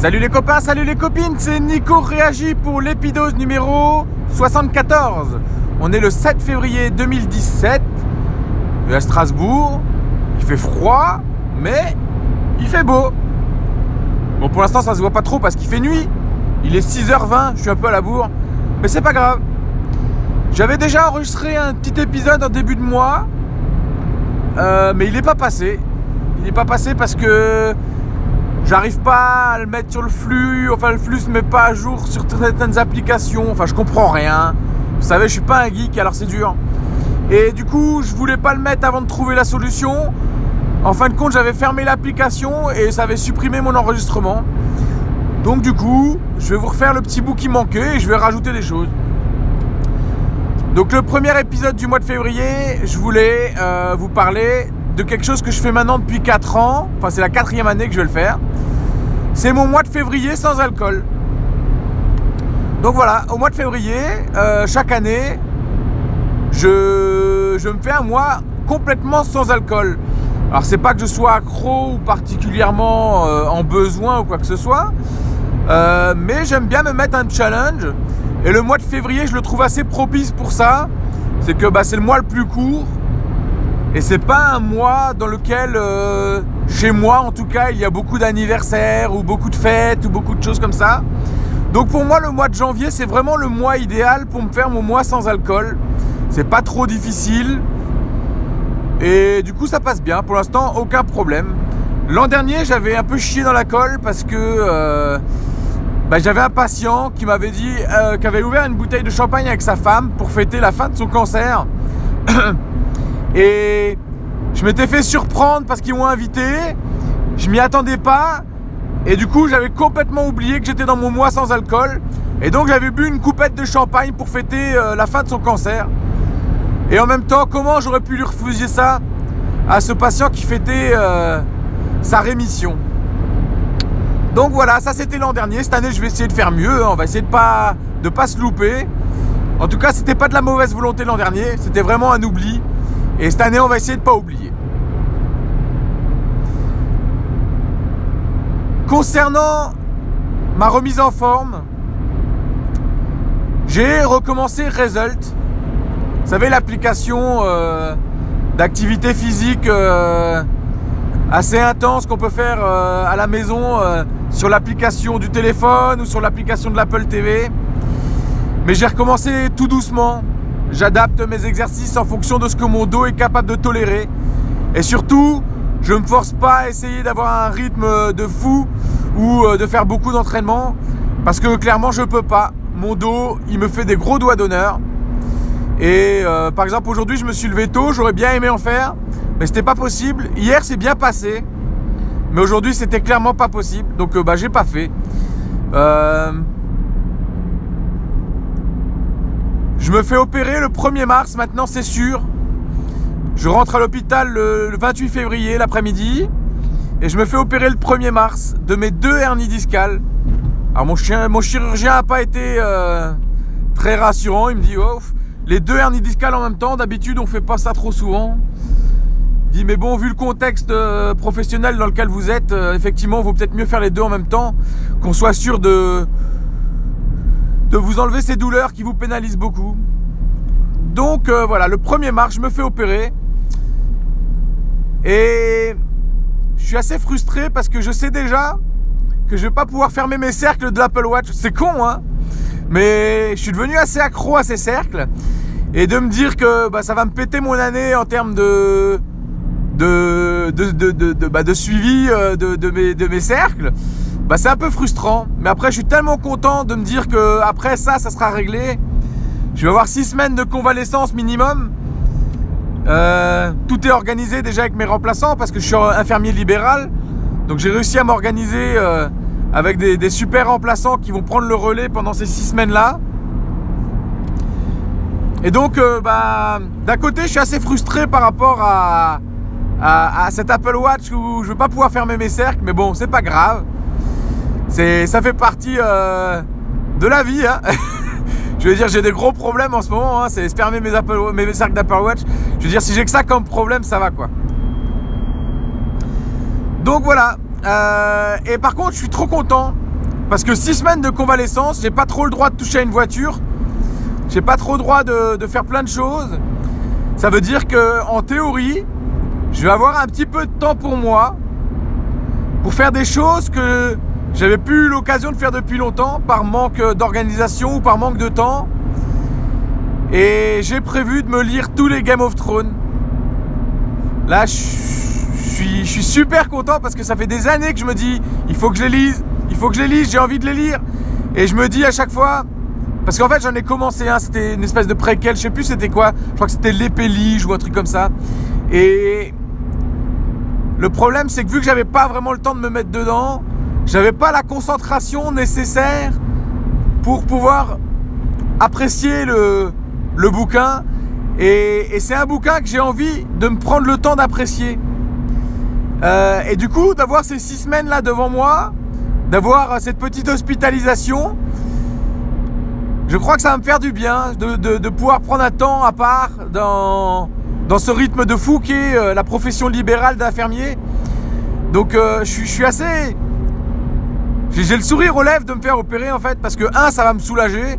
Salut les copains, salut les copines, c'est Nico Réagi pour l'épidose numéro 74. On est le 7 février 2017 à Strasbourg. Il fait froid, mais il fait beau. Bon, pour l'instant, ça se voit pas trop parce qu'il fait nuit. Il est 6h20, je suis un peu à la bourre, mais c'est pas grave. J'avais déjà enregistré un petit épisode en début de mois, euh, mais il n'est pas passé. Il n'est pas passé parce que j'arrive pas à le mettre sur le flux. Enfin, le flux se met pas à jour sur certaines applications. Enfin, je comprends rien. Vous savez, je suis pas un geek, alors c'est dur. Et du coup, je voulais pas le mettre avant de trouver la solution. En fin de compte, j'avais fermé l'application et ça avait supprimé mon enregistrement. Donc du coup, je vais vous refaire le petit bout qui manquait et je vais rajouter des choses. Donc le premier épisode du mois de février, je voulais euh, vous parler de quelque chose que je fais maintenant depuis 4 ans. Enfin, c'est la quatrième année que je vais le faire. C'est mon mois de février sans alcool. Donc voilà, au mois de février, euh, chaque année, je, je me fais un mois complètement sans alcool. Alors c'est pas que je sois accro ou particulièrement euh, en besoin ou quoi que ce soit, mais j'aime bien me mettre un challenge et le mois de février, je le trouve assez propice pour ça. C'est que bah, c'est le mois le plus court. Et c'est pas un mois dans lequel, euh, chez moi en tout cas, il y a beaucoup d'anniversaires ou beaucoup de fêtes ou beaucoup de choses comme ça. Donc pour moi, le mois de janvier, c'est vraiment le mois idéal pour me faire mon mois sans alcool. C'est pas trop difficile. Et du coup, ça passe bien. Pour l'instant, aucun problème. L'an dernier, j'avais un peu chié dans la colle parce que euh, bah, j'avais un patient qui m'avait dit euh, qu'il avait ouvert une bouteille de champagne avec sa femme pour fêter la fin de son cancer. Et je m'étais fait surprendre parce qu'ils m'ont invité. Je m'y attendais pas. Et du coup, j'avais complètement oublié que j'étais dans mon mois sans alcool. Et donc, j'avais bu une coupette de champagne pour fêter euh, la fin de son cancer. Et en même temps, comment j'aurais pu lui refuser ça à ce patient qui fêtait euh, sa rémission? Donc voilà, ça c'était l'an dernier. Cette année, je vais essayer de faire mieux. On va essayer de pas de pas se louper. En tout cas, c'était pas de la mauvaise volonté l'an dernier. C'était vraiment un oubli. Et cette année, on va essayer de pas oublier. Concernant ma remise en forme, j'ai recommencé Result. Vous savez, l'application euh, d'activité physique euh, assez intense qu'on peut faire euh, à la maison sur l'application du téléphone ou sur l'application de l'Apple TV. Mais j'ai recommencé tout doucement. J'adapte mes exercices en fonction de ce que mon dos est capable de tolérer. Et surtout, je ne me force pas à essayer d'avoir un rythme de fou ou euh, de faire beaucoup d'entraînement. Parce que clairement, je ne peux pas. Mon dos, il me fait des gros doigts d'honneur. Et euh, par exemple, aujourd'hui, je me suis levé tôt. J'aurais bien aimé en faire. Mais c'était pas possible. Hier, c'est bien passé. Mais aujourd'hui, c'était clairement pas possible. Donc, euh, bah, j'ai pas fait. Euh, je me fais opérer le 1er mars, maintenant, c'est sûr. Je rentre à l'hôpital le 28 février, l'après-midi. Et je me fais opérer le 1er mars de mes deux hernies discales. Alors, mon, chirurgien n'a pas été euh, très rassurant. Il me dit, oh, les deux hernies discales en même temps, d'habitude, on fait pas ça trop souvent dit mais bon vu le contexte euh, professionnel dans lequel vous êtes, euh, effectivement il vaut peut-être mieux faire les deux en même temps, qu'on soit sûr de, de vous enlever ces douleurs qui vous pénalisent beaucoup. Donc euh, voilà, le 1er mars je me fais opérer et je suis assez frustré parce que je sais déjà que je vais pas pouvoir fermer mes cercles de l'Apple Watch. C'est con hein mais je suis devenu assez accro à ces cercles et de me dire que bah, ça va me péter mon année en termes de de, de, bah, suivi euh, de mes cercles, bah, c'est un peu frustrant. Mais après, je suis tellement content de me dire que après ça, ça sera réglé. Je vais avoir six semaines de convalescence minimum. Euh, tout est organisé déjà avec mes remplaçants parce que je suis infirmier libéral. Donc j'ai réussi à m'organiser euh, avec des, super remplaçants qui vont prendre le relais pendant ces six semaines-là. Et donc, bah, d'un côté, je suis assez frustré par rapport à, à, cet Apple Watch où je vais pas pouvoir fermer mes cercles, mais bon, c'est pas grave. C'est, ça fait partie euh, de la vie. Hein. je veux dire, j'ai des gros problèmes en ce moment. Hein. c'est fermer mes, Apple, mes cercles d'Apple Watch. Je veux dire, si j'ai que ça comme problème, ça va quoi. Donc voilà. Euh, et par contre, je suis trop content Parce que six semaines de convalescence, j'ai pas trop le droit de toucher à une voiture. J'ai pas trop le droit de, de, faire plein de choses. Ça veut dire que, en théorie, je vais avoir un petit peu de temps pour moi, pour faire des choses que j'avais plus eu l'occasion de faire depuis longtemps, par manque d'organisation ou par manque de temps. Et j'ai prévu de me lire tous les Game of Thrones. Là, je suis, super content parce que ça fait des années que je me dis, il faut que je les lise, il faut que je les lise, j'ai envie de les lire. Et je me dis à chaque fois, parce qu'en fait j'en ai commencé un, c'était une espèce de préquel, je sais plus c'était quoi, je crois que c'était l'épélige ou un truc comme ça. Et le problème c'est que vu que j'avais pas vraiment le temps de me mettre dedans, j'avais pas la concentration nécessaire pour pouvoir apprécier le, le bouquin. Et, et c'est un bouquin que j'ai envie de me prendre le temps d'apprécier. Euh, et du coup, d'avoir ces six semaines là devant moi, d'avoir cette petite hospitalisation, je crois que ça va me faire du bien de, de, pouvoir prendre un temps à part dans, dans ce rythme de fou qui est euh, la profession libérale d'infirmier. Donc euh, je, suis assez... J'ai le sourire aux lèvres de me faire opérer en fait parce que un, ça va me soulager.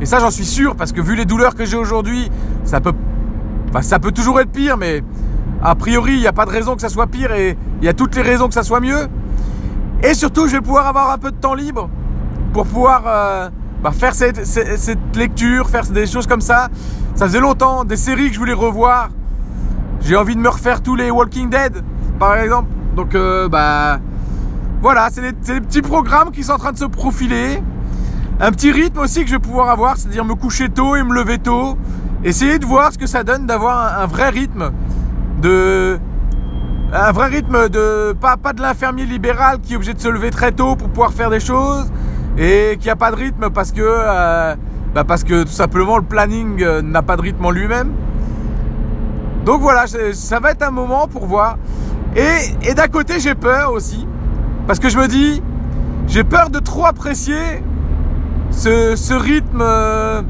Et ça j'en suis sûr parce que vu les douleurs que j'ai aujourd'hui, ça peut... Enfin, ça peut toujours être pire mais a priori, il n'y a pas de raison que ça soit pire et il y a toutes les raisons que ça soit mieux. Et surtout, je vais pouvoir avoir un peu de temps libre pour pouvoir euh, bah, faire cette, cette, cette, lecture, faire des choses comme ça. Ça faisait longtemps, des séries que je voulais revoir. J'ai envie de me refaire tous les Walking Dead, par exemple. Donc, euh, bah, voilà, c'est des, petits programmes qui sont en train de se profiler. Un petit rythme aussi que je vais pouvoir avoir, c'est-à-dire me coucher tôt et me lever tôt. Essayer de voir ce que ça donne d'avoir un, vrai rythme de un vrai rythme de pas, de l'infirmier libéral qui est obligé de se lever très tôt pour pouvoir faire des choses et qui a pas de rythme parce que euh, bah parce que tout simplement le planning euh, n'a pas de rythme en lui-même. Donc voilà, ça va être un moment pour voir. Et, et d'un côté j'ai peur aussi parce que je me dis j'ai peur de trop apprécier ce, ce rythme euh,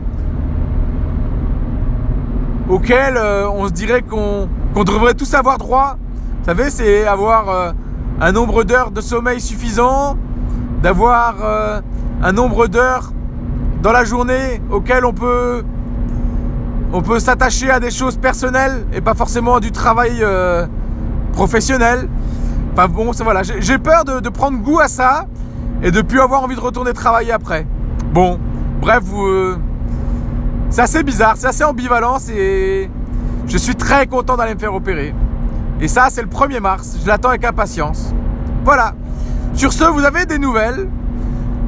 auquel euh, on se dirait qu'on devrait tous avoir droit. Vous savez, c'est avoir euh, un nombre d'heures de sommeil suffisant, d'avoir un nombre d'heures dans la journée auquel on peut on peut s'attacher à des choses personnelles et pas forcément à du travail professionnel. Enfin bon, voilà, j'ai peur de, prendre goût à ça et de plus avoir envie de retourner travailler après. Bon, bref, euh, c'est assez bizarre, c'est assez ambivalent, et je suis très content d'aller me faire opérer. Et ça, c'est le 1er mars. Je l'attends avec impatience. Voilà. Sur ce, vous avez des nouvelles.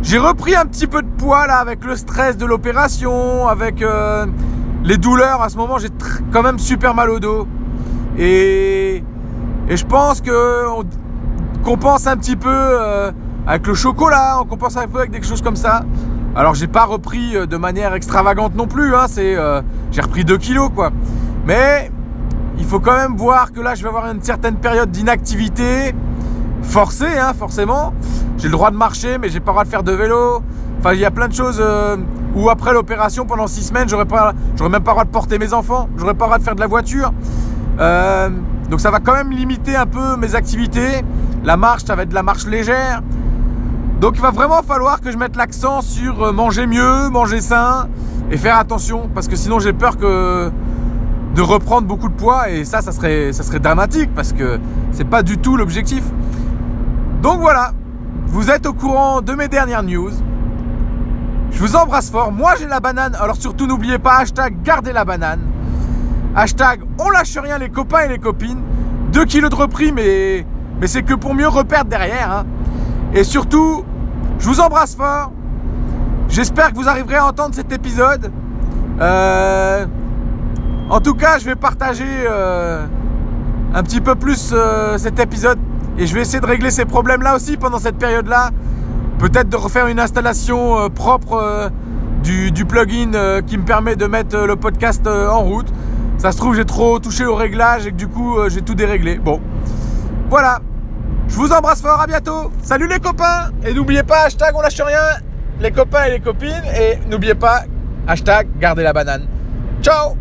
J'ai repris un petit peu de poids là avec le stress de l'opération, avec euh, les douleurs. À ce moment, j'ai quand même super mal au dos. Et, et je pense que on compense un petit peu euh, avec le chocolat, on compense un peu avec des choses comme ça. Alors j'ai pas repris euh, de manière extravagante non plus. Hein, c'est euh, j'ai repris 2 kilos quoi. Mais il faut quand même voir que là, je vais avoir une certaine période d'inactivité forcée, hein, forcément. J'ai le droit de marcher, mais j'ai pas le droit de faire de vélo. Enfin, il y a plein de choses où après l'opération, pendant six semaines, j'aurais j'aurais même pas le droit de porter mes enfants. J'aurais pas le droit de faire de la voiture. Donc ça va quand même limiter un peu mes activités. La marche, ça va être de la marche légère. Donc il va vraiment falloir que je mette l'accent sur euh, manger mieux, manger sain et faire attention parce que sinon j'ai peur que de reprendre beaucoup de poids et ça, ça serait, dramatique parce que c'est pas du tout l'objectif. Donc voilà, vous êtes au courant de mes dernières news. Je vous embrasse fort. Moi j'ai la banane, alors surtout n'oubliez pas hashtag gardez la banane. Hashtag on lâche rien les copains et les copines. 2 kilos de repris mais, c'est que pour mieux reperdre derrière. Hein. Et surtout, je vous embrasse fort. J'espère que vous arriverez à entendre cet épisode. Euh, en tout cas, je vais partager euh, un petit peu plus euh, cet épisode et je vais essayer de régler ces problèmes-là aussi pendant cette période-là. Peut-être de refaire une installation propre du, plugin qui me permet de mettre le podcast en route. Ça se trouve, j'ai trop touché au réglage et que du coup, j'ai tout déréglé. Bon, voilà. Je vous embrasse fort, à bientôt. Salut les copains Et n'oubliez pas, hashtag on lâche rien, les copains et les copines. Et n'oubliez pas, hashtag gardez la banane. Ciao